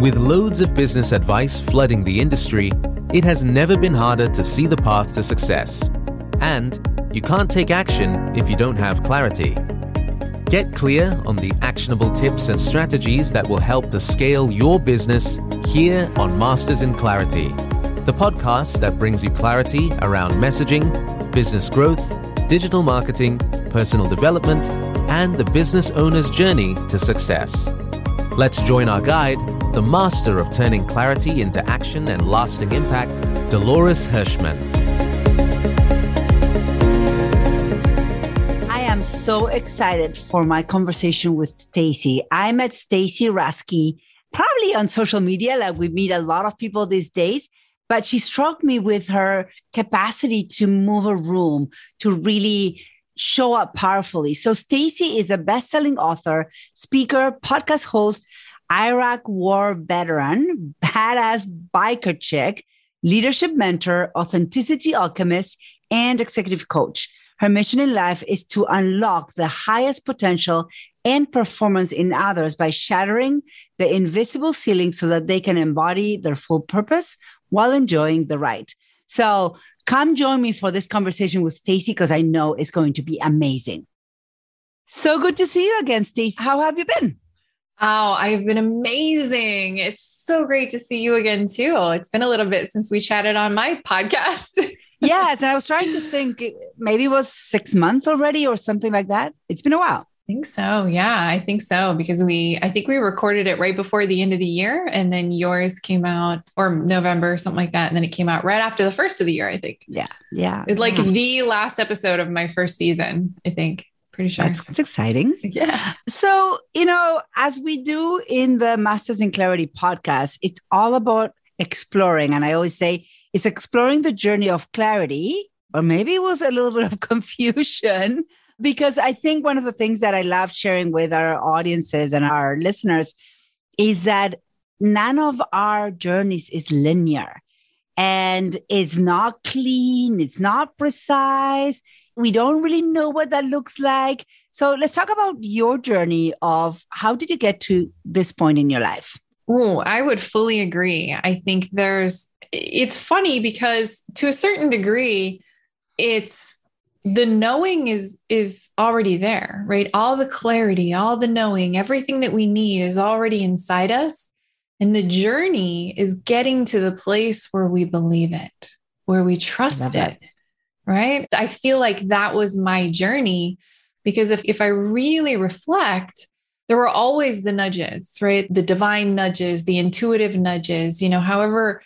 With loads of business advice flooding the industry, it has never been harder to see the path to success. And you can't take action if you don't have clarity. Get clear on the actionable tips and strategies that will help to scale your business here on Masters in Clarity, the podcast that brings you clarity around messaging, business growth, digital marketing, personal development, and the business owner's journey to success. Let's join our guide, the master of turning clarity into action and lasting impact, Dolores Hirschmann. I am so excited for my conversation with Stacy. I met Stacy Raske probably on social media, like we meet a lot of people these days, but she struck me with her capacity to move a room, to really show up powerfully. So Stacy is a best-selling author, speaker, podcast host, Iraq war veteran, badass biker chick, leadership mentor, authenticity alchemist, and executive coach. Her mission in life is to unlock the highest potential and performance in others by shattering the invisible ceiling so that they can embody their full purpose while enjoying the ride. So come join me for this conversation with Stacy because I know it's going to be amazing. So good to see you again, Stacy. How have you been? Oh, I've been amazing. It's so great to see you again, too. It's been a little bit since we chatted on my podcast. yes. And I was trying to think maybe it was six months already or something like that. It's been a while. I think so. Yeah, I think so because we, I think we recorded it right before the end of the year and then yours came out or November, something like that. And then it came out right after the first of the year, I think. Yeah. Yeah. It's like yeah. the last episode of my first season, I think. Pretty sure. That's, that's exciting. Yeah. So, you know, as we do in the Masters in Clarity podcast, it's all about exploring. And I always say it's exploring the journey of clarity, or maybe it was a little bit of confusion, because I think one of the things that I love sharing with our audiences and our listeners is that none of our journeys is linear and it's not clean, it's not precise. We don't really know what that looks like. So let's talk about your journey of how did you get to this point in your life? Oh, I would fully agree. I think there's, it's funny because to a certain degree, it's the knowing is is already there right all the clarity all the knowing everything that we need is already inside us and the journey is getting to the place where we believe it where we trust it. right? I feel like that was my journey because if, if i really reflect there were always the nudges right? The divine nudges the intuitive nudges you know however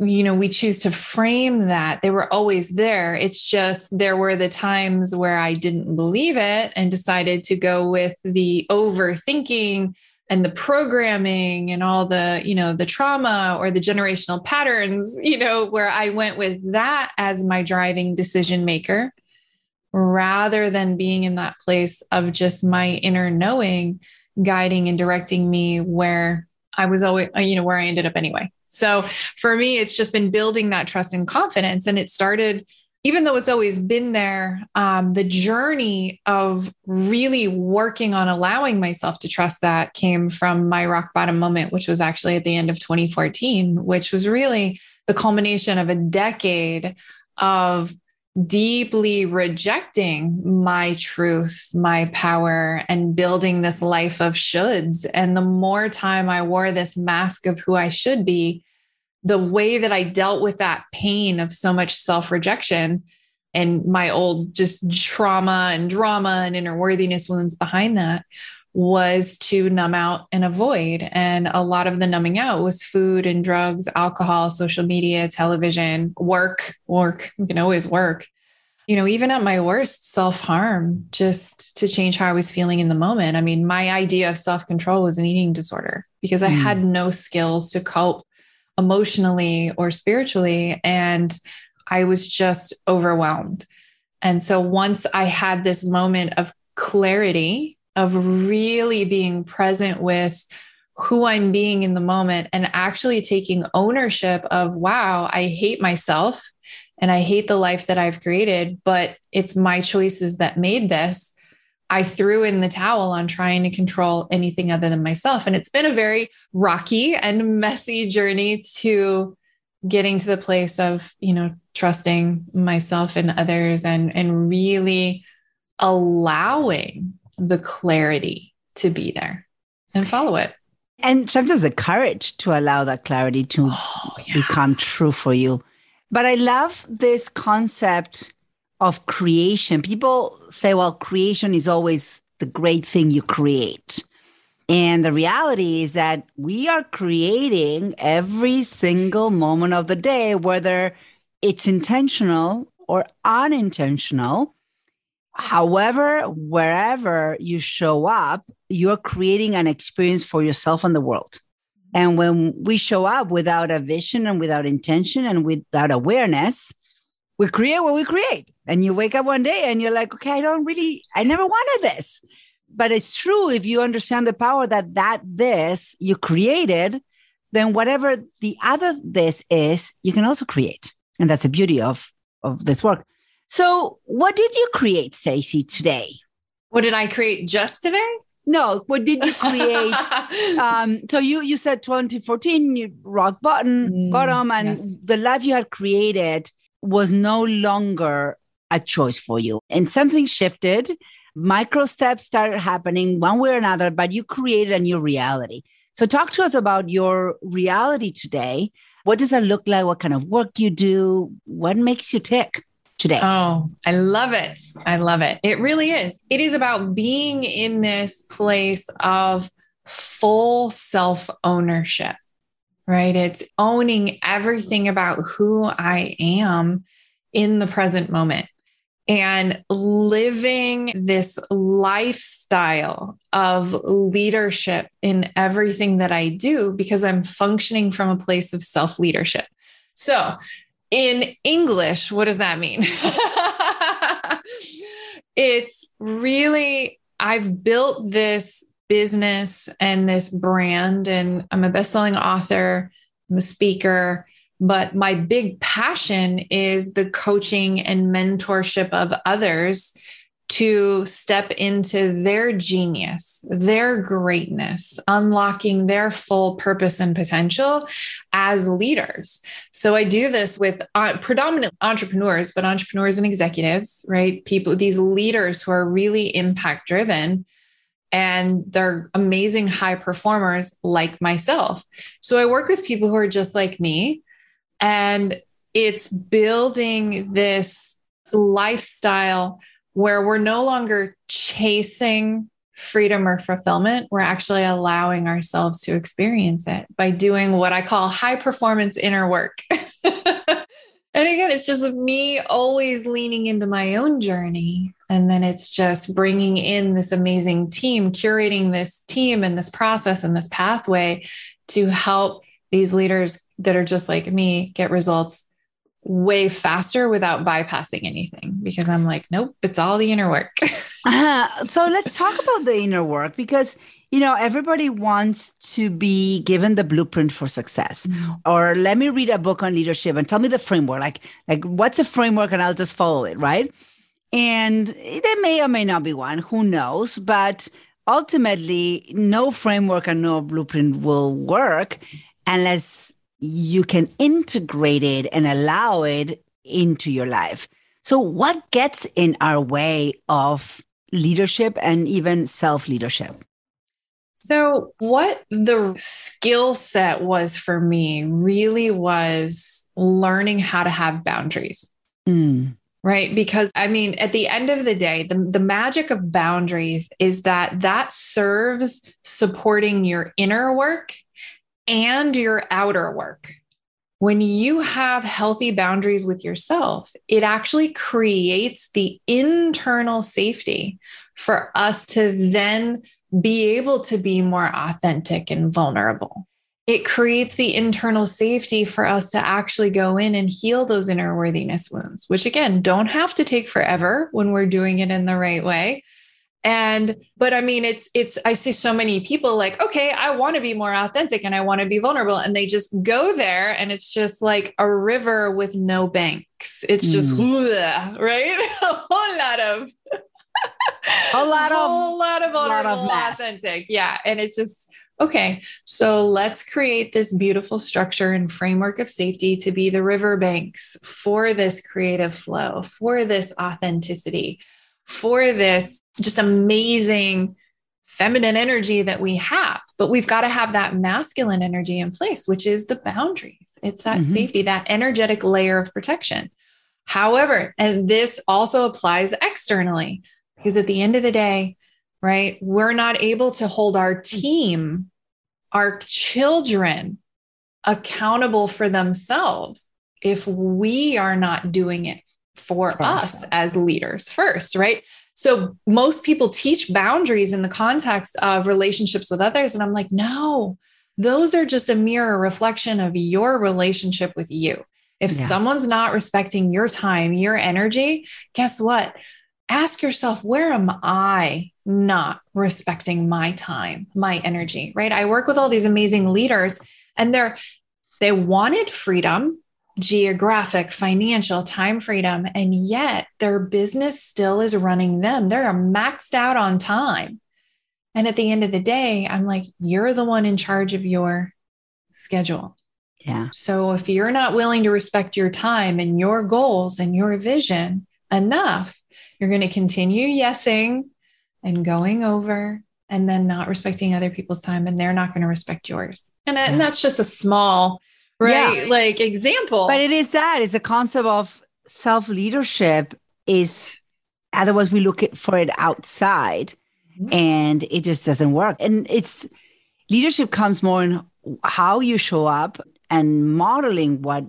you know we choose to frame that they were always there. It's just there were the times where i didn't believe it and decided to go with the overthinking and the programming and all the you know the trauma or the generational patterns you know where i went with that as my driving decision maker rather than being in that place of just my inner knowing guiding and directing me where i was always uh, you know where i ended up anyway so for me, it's just been building that trust and confidence. And it started, even though it's always been there, um, the journey of really working on allowing myself to trust that came from my rock bottom moment, which was actually at the end of 2014, which was really the culmination of a decade of deeply rejecting my truth, my power, and building this life of shoulds. And the more time I wore this mask of who I should be, the way that I dealt with that pain of so much self rejection and my old just trauma and drama and inner worthiness wounds behind that was to numb out and avoid. And a lot of the numbing out was food and drugs, alcohol, social media, television, work, work. You can always work. You know, even at my worst, self harm, just to change how I was feeling in the moment. I mean, my idea of self control was an eating disorder because I mm. had no skills to cope emotionally or spiritually. And I was just overwhelmed. And so once I had this moment of clarity of really being present with who I'm being in the moment and actually taking ownership of, wow, I hate myself and I hate the life that I've created, but it's my choices that made this. I threw in the towel on trying to control anything other than myself. And it's been a very rocky and messy journey to getting to the place of, you know, trusting myself and others and, and really allowing the clarity to be there and follow it. And sometimes the courage to allow that clarity to oh, yeah. become true for you. But I love this concept of creation. People say, well, creation is always the great thing you create. And the reality is that we are creating every single moment of the day, whether it's intentional or unintentional. However, wherever you show up, you're creating an experience for yourself and the world. And when we show up without a vision and without intention and without awareness, we create what we create. And you wake up one day and you're like, okay, I don't really, I never wanted this. But it's true if you understand the power that that this you created, then whatever the other this is, you can also create. And that's the beauty of, of this work. So what did you create, Stacy, today? What did I create just today? No, what did you create? um, so you you said 2014, you rock bottom, mm, bottom, and yes. the life you had created was no longer a choice for you. And something shifted. Micro steps started happening one way or another, but you created a new reality. So, talk to us about your reality today. What does that look like? What kind of work you do? What makes you tick today? Oh, I love it. I love it. It really is. It is about being in this place of full self ownership right? It's owning everything about who I am in the present moment and living this lifestyle of leadership in everything that I do because I'm functioning from a place of self leadership. So, in English, what does that mean? it's really, I've built this business and this brand. And I'm a best-selling author, I'm a speaker, but my big passion is the coaching and mentorship of others to step into their genius, their greatness, unlocking their full purpose and potential as leaders. So I do this with uh, predominant entrepreneurs, but entrepreneurs and executives, right? People, these leaders who are really impact driven and they're amazing high performers like myself. So I work with people who are just like me, and it's building this lifestyle where we're no longer chasing freedom or fulfillment. We're actually allowing ourselves to experience it by doing what I call high performance inner work. And again, it's just me always leaning into my own journey. And then it's just bringing in this amazing team, curating this team and this process and this pathway to help these leaders that are just like me get results way faster without bypassing anything because I'm like, nope, it's all the inner work. uh, so let's talk about the inner work because you know everybody wants to be given the blueprint for success mm-hmm. or let me read a book on leadership and tell me the framework like like what's a framework and I'll just follow it, right? And there may or may not be one, who knows, but ultimately no framework and no blueprint will work unless you can integrate it and allow it into your life. So, what gets in our way of leadership and even self leadership? So, what the skill set was for me really was learning how to have boundaries. Mm. Right. Because I mean, at the end of the day, the, the magic of boundaries is that that serves supporting your inner work and your outer work. When you have healthy boundaries with yourself, it actually creates the internal safety for us to then be able to be more authentic and vulnerable. It creates the internal safety for us to actually go in and heal those inner worthiness wounds, which again, don't have to take forever when we're doing it in the right way and but i mean it's it's i see so many people like okay i want to be more authentic and i want to be vulnerable and they just go there and it's just like a river with no banks it's just mm. right a whole lot of a lot of a lot of vulnerable, authentic. Yeah. And it's just okay. So let's create this beautiful structure and framework of safety to be the riverbanks for this creative flow, for this authenticity, for this just amazing feminine energy that we have. But we've got to have that masculine energy in place, which is the boundaries. It's that mm-hmm. safety, that energetic layer of protection. However, and this also applies externally, because at the end of the day, right, we're not able to hold our team, our children accountable for themselves if we are not doing it for us as leaders first, right? So most people teach boundaries in the context of relationships with others. And I'm like, no, those are just a mirror reflection of your relationship with you. If yes. someone's not respecting your time, your energy, guess what? Ask yourself, where am I not respecting my time, my energy, right? I work with all these amazing leaders and they're, they wanted freedom geographic, financial, time freedom, and yet their business still is running them. They're maxed out on time. And at the end of the day, I'm like, you're the one in charge of your schedule. Yeah. So if you're not willing to respect your time and your goals and your vision enough, you're going to continue yesing and going over and then not respecting other people's time and they're not going to respect yours. And, yeah. and that's just a small right? Yeah. Like example. But it is that it's a concept of self leadership is otherwise we look for it outside mm-hmm. and it just doesn't work. And it's leadership comes more in how you show up and modeling what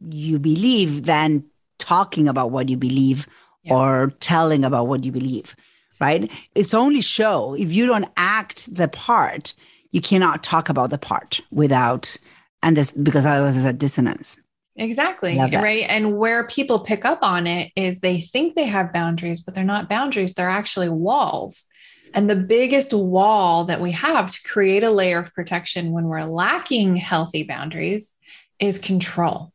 you believe than talking about what you believe yeah. or telling about what you believe right it's only show if you don't act the part you cannot talk about the part without and this because otherwise there's a dissonance. Exactly. Right? And where people pick up on it is they think they have boundaries but they're not boundaries. They're actually walls. And the biggest wall that we have to create a layer of protection when we're lacking healthy boundaries is control.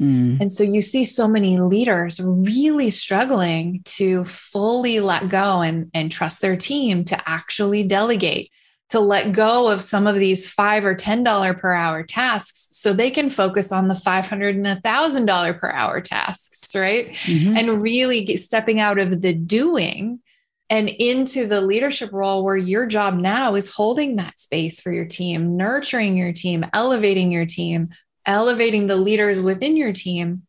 Mm. And so you see so many leaders really struggling to fully let go and, and trust their team to actually delegate to let go of some of these five or ten dollar per hour tasks so they can focus on the five hundred and a thousand dollar per hour tasks right? Mm-hmm. and really get stepping out of the doing and into the leadership role where your job now is holding that space for your team nurturing your team elevating your team elevating the leaders within your team.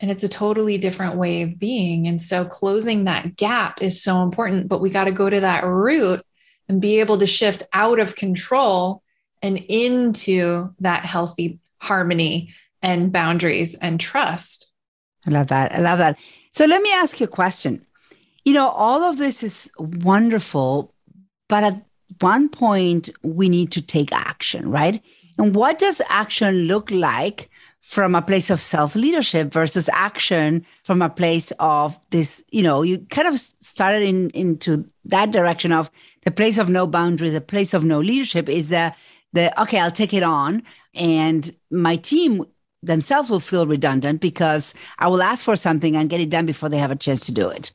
And it's a totally different way of being. And so closing that gap is so important but we got to go to that root and be able to shift out of control and into that healthy harmony and boundaries and trust. I love that. I love that. So let me ask you a question. You know, all of this is wonderful, but at one point we need to take action, right? And what does action look like from a place of self leadership versus action from a place of this you know you kind of started in into that direction of the place of no boundary the place of no leadership is the the okay i'll take it on and my team themselves will feel redundant because i will ask for something and get it done before they have a chance to do it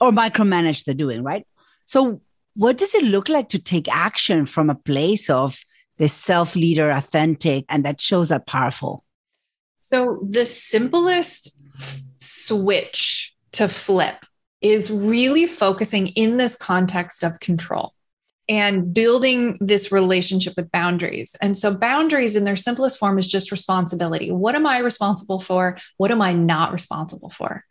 or micromanage the doing right? So what does it look like to take action from a place of this self leader authentic and that shows up powerful so the simplest switch to flip is really focusing in this context of control and building this relationship with boundaries. And so, boundaries in their simplest form is just responsibility. What am I responsible for? What am I not responsible for?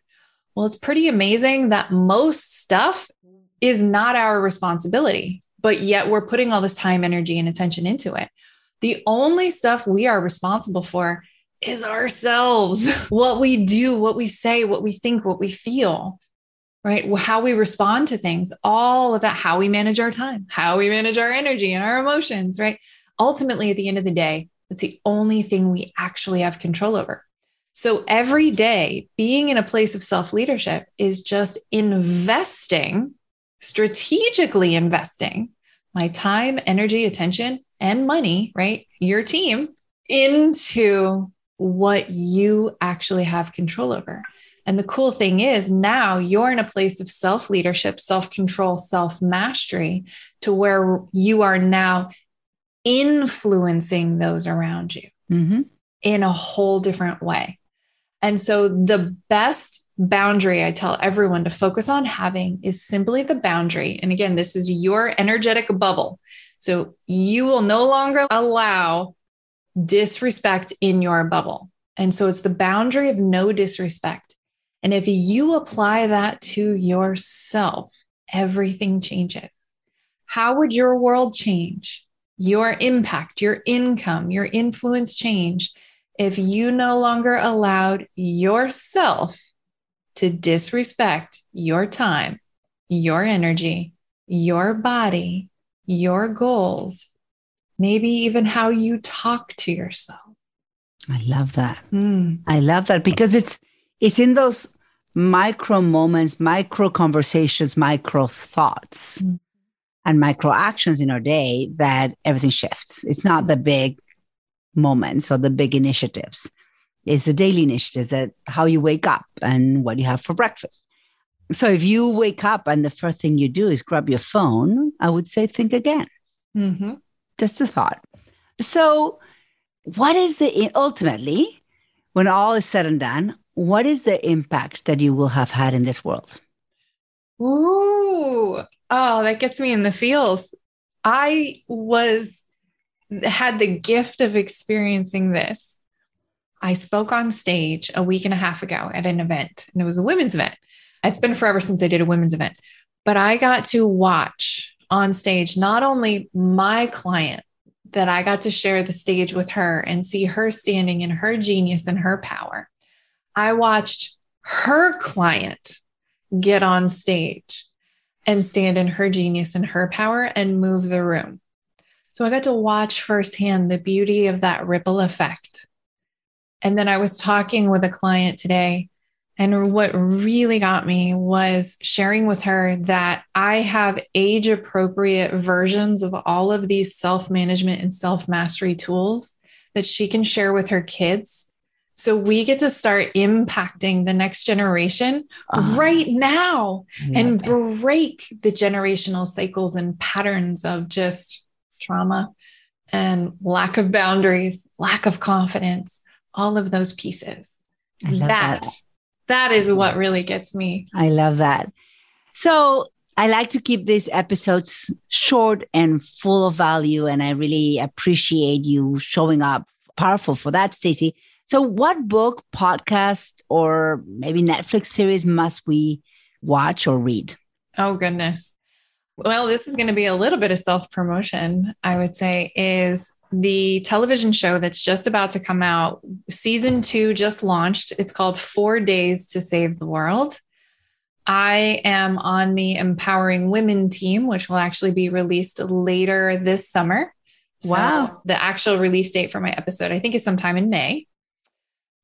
Well, it's pretty amazing that most stuff is not our responsibility, but yet we're putting all this time, energy, and attention into it. The only stuff we are responsible for is ourselves, what we do, what we say, what we think, what we feel, right? How we respond to things, all of that, how we manage our time, how we manage our energy and our emotions, right? Ultimately, at the end of the day, that's the only thing we actually have control over. So every day, being in a place of self leadership is just investing, strategically investing my time, energy, attention, and money, right? Your team into what you actually have control over. And the cool thing is now you're in a place of self leadership, self control, self mastery to where you are now influencing those around you mm-hmm. in a whole different way. And so the best boundary I tell everyone to focus on having is simply the boundary. And again, this is your energetic bubble. So you will no longer allow disrespect in your bubble. And so it's the boundary of no disrespect. And if you apply that to yourself, everything changes. How would your world change? Your impact, your income, your influence change if you no longer allowed yourself to disrespect your time, your energy, your body, your goals, maybe even how you talk to yourself. I love that. Mm. I love that because it's it's in those micro moments, micro conversations, micro thoughts, mm. and micro actions in our day that everything shifts. It's not the big moments or the big initiatives It's the daily initiatives that how you wake up and what you have for breakfast. So if you wake up and the first thing you do is grab your phone, I would say think again. Mm-hmm. Just a thought. So, what is the ultimately, when all is said and done, what is the impact that you will have had in this world? Ooh, oh, that gets me in the feels. I was had the gift of experiencing this I spoke on stage a week and a half ago at an event, and it was a women's event. It's been forever since I did a women's event, but I got to watch on stage not only my client, that I got to share the stage with her and see her standing in her genius and her power. I watched her client get on stage and stand in her genius and her power and move the room. So I got to watch firsthand the beauty of that ripple effect and then I was talking with a client today, and what really got me was sharing with her that I have age appropriate versions of all of these self management and self mastery tools that she can share with her kids. So we get to start impacting the next generation uh, right now and break the generational cycles and patterns of just trauma and lack of boundaries, lack of confidence, all of those pieces. that, that that is what really gets me. I love that. So I like to keep these episodes short and full of value. And I really appreciate you showing up powerful for that, Stacy. So, what book, podcast, or maybe Netflix series must we watch or read? Oh, goodness. Well, this is going to be a little bit of self promotion, I would say, is the television show that's just about to come out. Season two just launched. It's called Four Days to Save the World. I am on the Empowering Women team, which will actually be released later this summer. Wow. So the actual release date for my episode, I think, is sometime in May.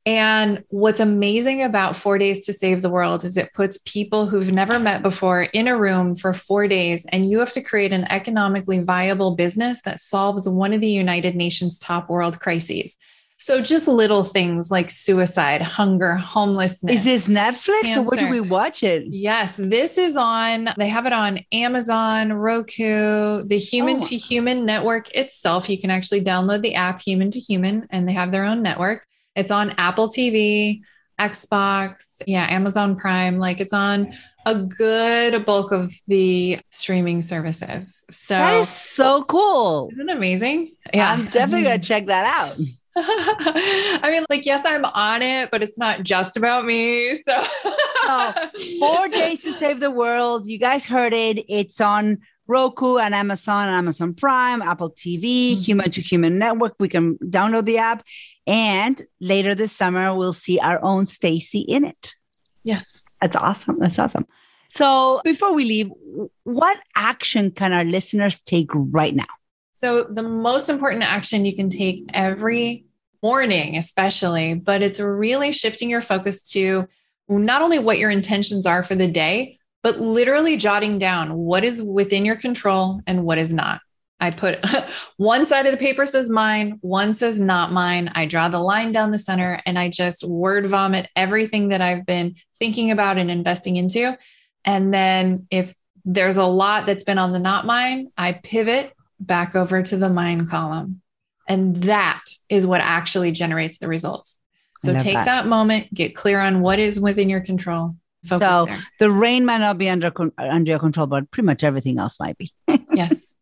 And what's amazing about Four Days to Save the World is it puts people who've never met before in a room for four days, and you have to create an economically viable business that solves one of the United Nations top world crises. So just little things like suicide, hunger, homelessness. Is this Netflix cancer. or where do we watch it? Yes, this is on, they have it on Amazon, Roku, the Human oh. to Human network itself. You can actually download the app Human to Human and they have their own network. It's on Apple TV, Xbox, yeah, Amazon Prime. Like it's on a good bulk of the streaming services. So that is so cool. Isn't it amazing? Yeah. I'm definitely going to check that out. I mean, like, yes, I'm on it, but it's not just about me. So, oh, four days to save the world. You guys heard it. It's on Roku and Amazon, Amazon Prime, Apple TV, mm-hmm. Human to Human Network. We can download the app. And later this summer, we'll see our own Stacy in it. Yes. That's awesome. That's awesome. So before we leave, what action can our listeners take right now? So the most important action you can take every morning, especially, but it's really shifting your focus to not only what your intentions are for the day, but literally jotting down what is within your control and what is not. I put one side of the paper says mine, one says not mine. I draw the line down the center and I just word vomit everything that I've been thinking about and investing into. And then if there's a lot that's been on the not mine, I pivot back over to the mine column. And that is what actually generates the results. So take that. that. moment, get clear on what is within your control. Focus so there. the rain might not be under under your control, but pretty much everything else might be. yes.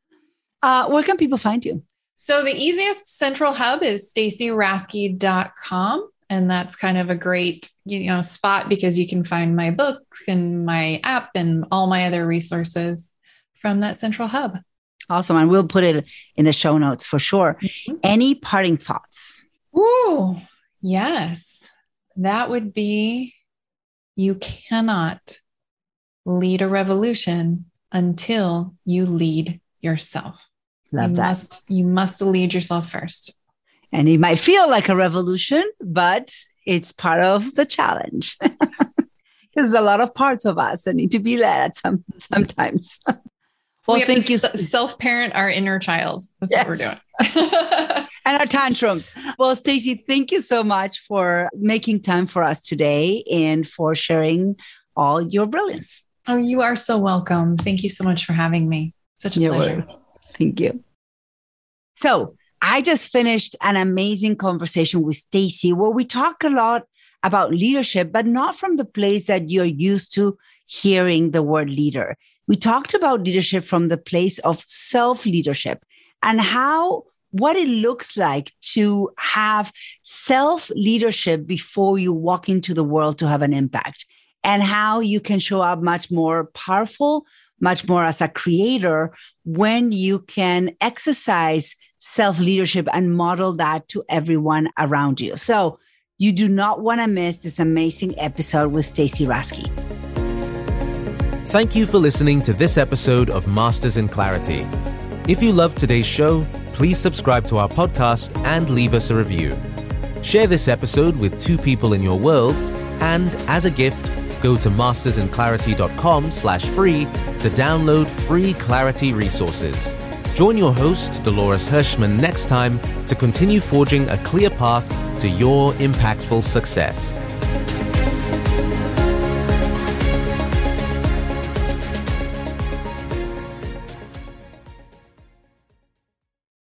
Uh, where can people find you? So the easiest central hub is stacyraske.com. And that's kind of a great, you know, spot because you can find my book and my app and all my other resources from that central hub. Awesome. And we'll put it in the show notes for sure. Mm-hmm. Any parting thoughts? Ooh, yes. That would be you cannot lead a revolution until you lead yourself. Love you that. Must, you must lead yourself first. And it might feel like a revolution, but it's part of the challenge. There's a lot of parts of us that need to be led some sometimes. well, we thank you. Self parent our inner child. That's yes. what we're doing. and our tantrums. Well, Stacy, thank you so much for making time for us today and for sharing all your brilliance. Oh, you are so welcome. Thank you so much for having me. Such a You're pleasure. Welcome. Thank you. So, I just finished an amazing conversation with Stacy where we talk a lot about leadership, but not from the place that you're used to hearing the word leader. We talked about leadership from the place of self leadership and how what it looks like to have self leadership before you walk into the world to have an impact and how you can show up much more powerful, much more as a creator when you can exercise self leadership and model that to everyone around you. So you do not want to miss this amazing episode with Stacy Raske. Thank you for listening to this episode of Masters in Clarity. If you loved today's show, please subscribe to our podcast and leave us a review. Share this episode with two people in your world, and as a gift, go to mastersinclarity.com slash free to download free clarity resources. Join your host, Dolores Hirschmann, next time to continue forging a clear path to your impactful success.